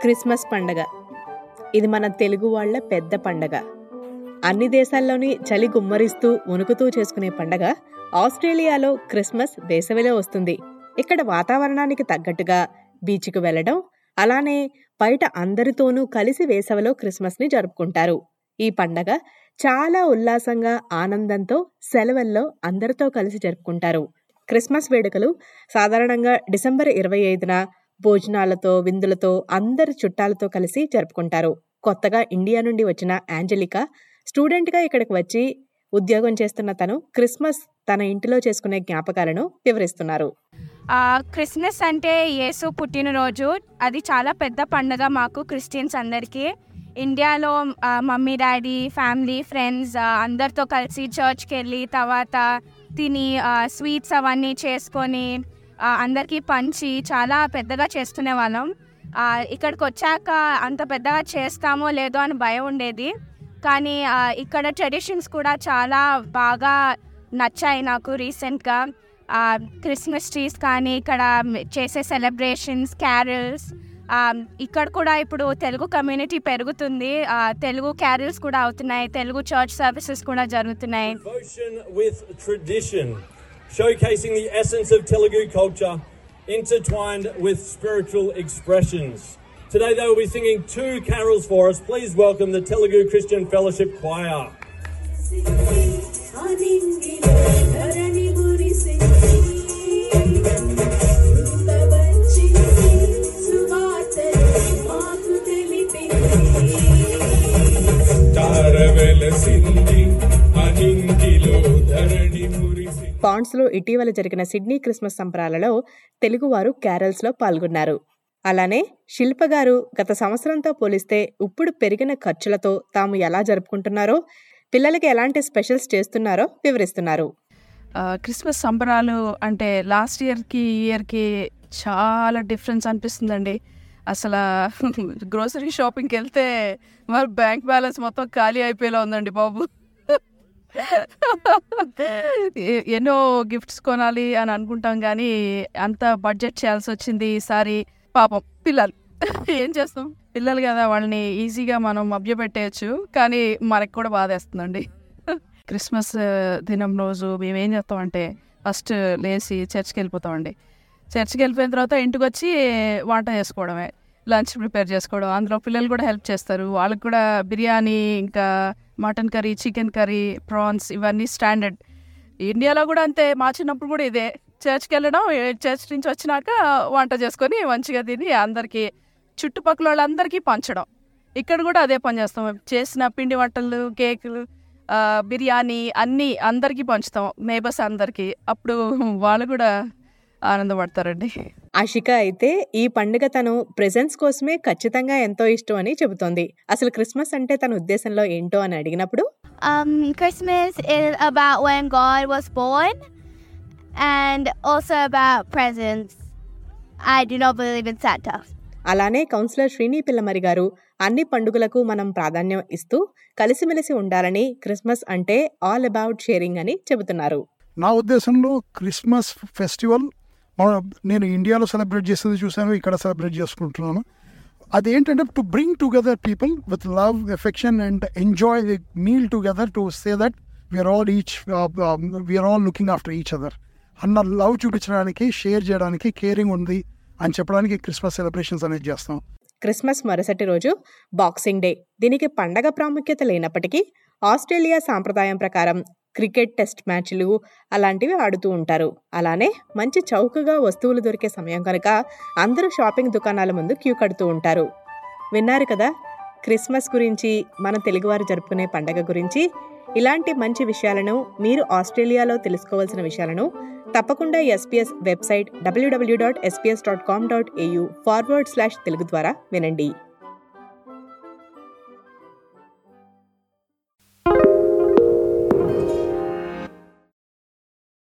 Christmas పండగ. ఇది మన తెలుగు వాళ్ళ పెద్ద పండగ. అన్ని దేశాల్లోని చలి గుమ్మరిస్తూ వణుకుతూ చేసుకునే పండగ ఆస్ట్రేలియాలో క్రిస్మస్ వేసవిలో వస్తుంది. ఇక్కడ వాతావరణానికి తగ్గట్టుగా బీచ్కు వెళ్ళడం అలానే బయట అందరితోనూ కలిసి వేసవిలో క్రిస్మస్ని జరుపుకుంటారు. ఈ పండగ చాలా ఉల్లాసంగా ఆనందంతో సెలవుల్లో అందరితో కలిసి జరుపుకుంటారు. క్రిస్మస్ వేడుకలు సాధారణంగా డిసెంబర్ ఇరవై ఐదున భోజనాలతో విందులతో అందరి చుట్టాలతో కలిసి జరుపుకుంటారు. కొత్తగా ఇండియా నుండి వచ్చిన యాంజలికా స్టూడెంట్గా ఇక్కడికి వచ్చి ఉద్యోగం చేస్తున్న తను క్రిస్మస్ తన ఇంటిలో చేసుకునే జ్ఞాపకాలను వివరిస్తున్నారు. క్రిస్మస్ అంటే యేసు పుట్టినరోజు. అది చాలా పెద్ద పండుగ మాకు క్రిస్టియన్స్ అందరికీ. ఇండియాలో మమ్మీ డాడీ ఫ్యామిలీ ఫ్రెండ్స్ అందరితో కలిసి చర్చ్కి వెళ్ళి తర్వాత తిని స్వీట్స్ అవన్నీ చేసుకొని అందరికీ పంచి చాలా పెద్దగా చేసుకునే వాళ్ళం. ఇక్కడికి వచ్చాక అంత పెద్దగా చేస్తామో లేదో అని భయం ఉండేది. కానీ ఇక్కడ ట్రెడిషన్స్ కూడా చాలా బాగా నచ్చాయి నాకు రీసెంట్గా. క్రిస్మస్ ట్రీస్ కానీ ఇక్కడ చేసే సెలబ్రేషన్స్ క్యారల్స్ ఇక్కడ కూడా ఇప్పుడు తెలుగు కమ్యూనిటీ పెరుగుతుంది ఆ, తెలుగు క్యారల్స్ కూడా అవుతున్నాయి తెలుగు చర్చ్ సర్వీసెస్ కూడా జరుగుతున్నాయి Devotion with tradition, showcasing the essence of Telugu culture intertwined with spiritual expressions. Today they will be singing two carols for us. Please welcome the Telugu Christian Fellowship Choir. ఆదింగిలో ధరణి తారవెలసింది అనింగిలో ధరణి మురిసి పాండ్స్లో ఇటీవల జరిగిన Sydney Christmas సంబరాలలో తెలుగువారు క్యారల్స్లో పాల్గొన్నారు. అలానే శిల్ప గారు గత సంవత్సరంతో పోలిస్తే ఇప్పుడు పెరిగిన ఖర్చులతో తాము ఎలా జరుపుకుంటున్నారో పిల్లలకి ఎలాంటి స్పెషల్స్ చేస్తున్నారో వివరిస్తున్నారు. క్రిస్మస్ సంబరాలు అంటే లాస్ట్ ఇయర్కి ఈ ఇయర్కి చాలా డిఫరెన్స్ అనిపిస్తుందండి. అసలు గ్రోసరీ షాపింగ్కి వెళ్తే మరి బ్యాంక్ బ్యాలెన్స్ మొత్తం ఖాళీ అయిపోయేలా ఉందండి బాబు. ఎన్నో గిఫ్ట్స్ కొనాలి అని అనుకుంటాం కానీ అంత బడ్జెట్ చేయాల్సి వచ్చింది ఈసారి పాపం పిల్లలు. ఏం చేస్తాం? పిల్లలు కదా వాళ్ళని ఈజీగా మనం మభ్యపెట్టేయచ్చు కానీ మనకు కూడా బాధేస్తుందండి క్రిస్మస్ దినం రోజు మేము ఏం చేస్తామంటే ఫస్ట్ లేచి చర్చ్కి వెళ్ళిపోతామండి. చర్చ్కి వెళ్ళిపోయిన తర్వాత ఇంటికి వచ్చి వంట చేసుకోవడమే. లంచ్ ప్రిపేర్ చేసుకోవడం. అందులో పిల్లలు కూడా హెల్ప్ చేస్తారు. వాళ్ళకి కూడా బిర్యానీ ఇంకా mutton curry chicken curry prawns ఇవన్నీ స్టాండర్డ్. ఇండియాలో కూడా అంతే. మా చిన్నప్పుడు కూడా ఇదే. చర్చ్కి వెళ్ళడం చర్చ్ నుంచి వచ్చినాక వంట చేసుకొని మంచిగా తిని అందరికీ చుట్టుపక్కల వాళ్ళందరికీ పంచడం. ఇక్కడ కూడా అదే పని చేస్తాం. చేసిన పిండి వంటలు కేకులు బిర్యానీ అన్నీ అందరికీ పంచుతాం. నేబర్స్ అందరికీ. అప్పుడు వాళ్ళు కూడా ఆనందపడతారండి ఆషిక అయితే ఈ పండుగ తను ప్రెజెన్స్ కోసమే ఖచ్చితంగా ఎంతో ఇష్టం అని చెబుతోంది అసలు క్రిస్మస్ అంటే తన ఉద్దేశంలో ఏంటో అని అడిగినప్పుడు Um, Christmas is about when God was born and also about presents. I do not believe in Santa. అలానే కౌన్సిలర్ శ్రీని పిల్లమరి గారు అన్ని పండుగలకు మనం ప్రాధాన్యం ఇస్తూ కలిసిమెలిసి ఉండాలని క్రిస్మస్ అంటే ఆల్ అబౌట్ షేరింగ్ అని చెబుతున్నారు నా ఉద్దేశంలో క్రిస్మస్ ఫెస్టివల్ నేను ఇండియాలో సెలబ్రేట్ చేసేది చూశాను ఇక్కడ సెలబ్రేట్ చేసుకుంటున్నాను. అదేంటంటే to bring together people with love affection and enjoy the meal together to say that we're all each we're all looking after each other అన్న లవ్ చూపించడానికి షేర్ చేయడానికి కేరింగ్ ఉంది అని చెప్పడానికి క్రిస్మస్ సెలబ్రేషన్స్ అనేది చేస్తాం. క్రిస్మస్ మరుసటి రోజు బాక్సింగ్ డే దీనికి పండగ ప్రాముఖ్యత లేనప్పటికీ ఆస్ట్రేలియా సాంప్రదాయం ప్రకారం క్రికెట్ టెస్ట్ మ్యాచ్లు అలాంటివి ఆడుతూ ఉంటారు. అలానే మంచి చౌకగా వస్తువులు దొరికే సమయం కనుక అందరూ షాపింగ్ దుకాణాల ముందు క్యూ కడుతూ ఉంటారు. విన్నారు కదా క్రిస్మస్ గురించి మన తెలుగువారు జరుపుకునే పండగ గురించి. ఇలాంటి మంచి విషయాలను మీరు ఆస్ట్రేలియాలో తెలుసుకోవాల్సిన విషయాలను తప్పకుండా SBS website W W dot SBS dot com dot AU forward slash Telugu ద్వారా వినండి.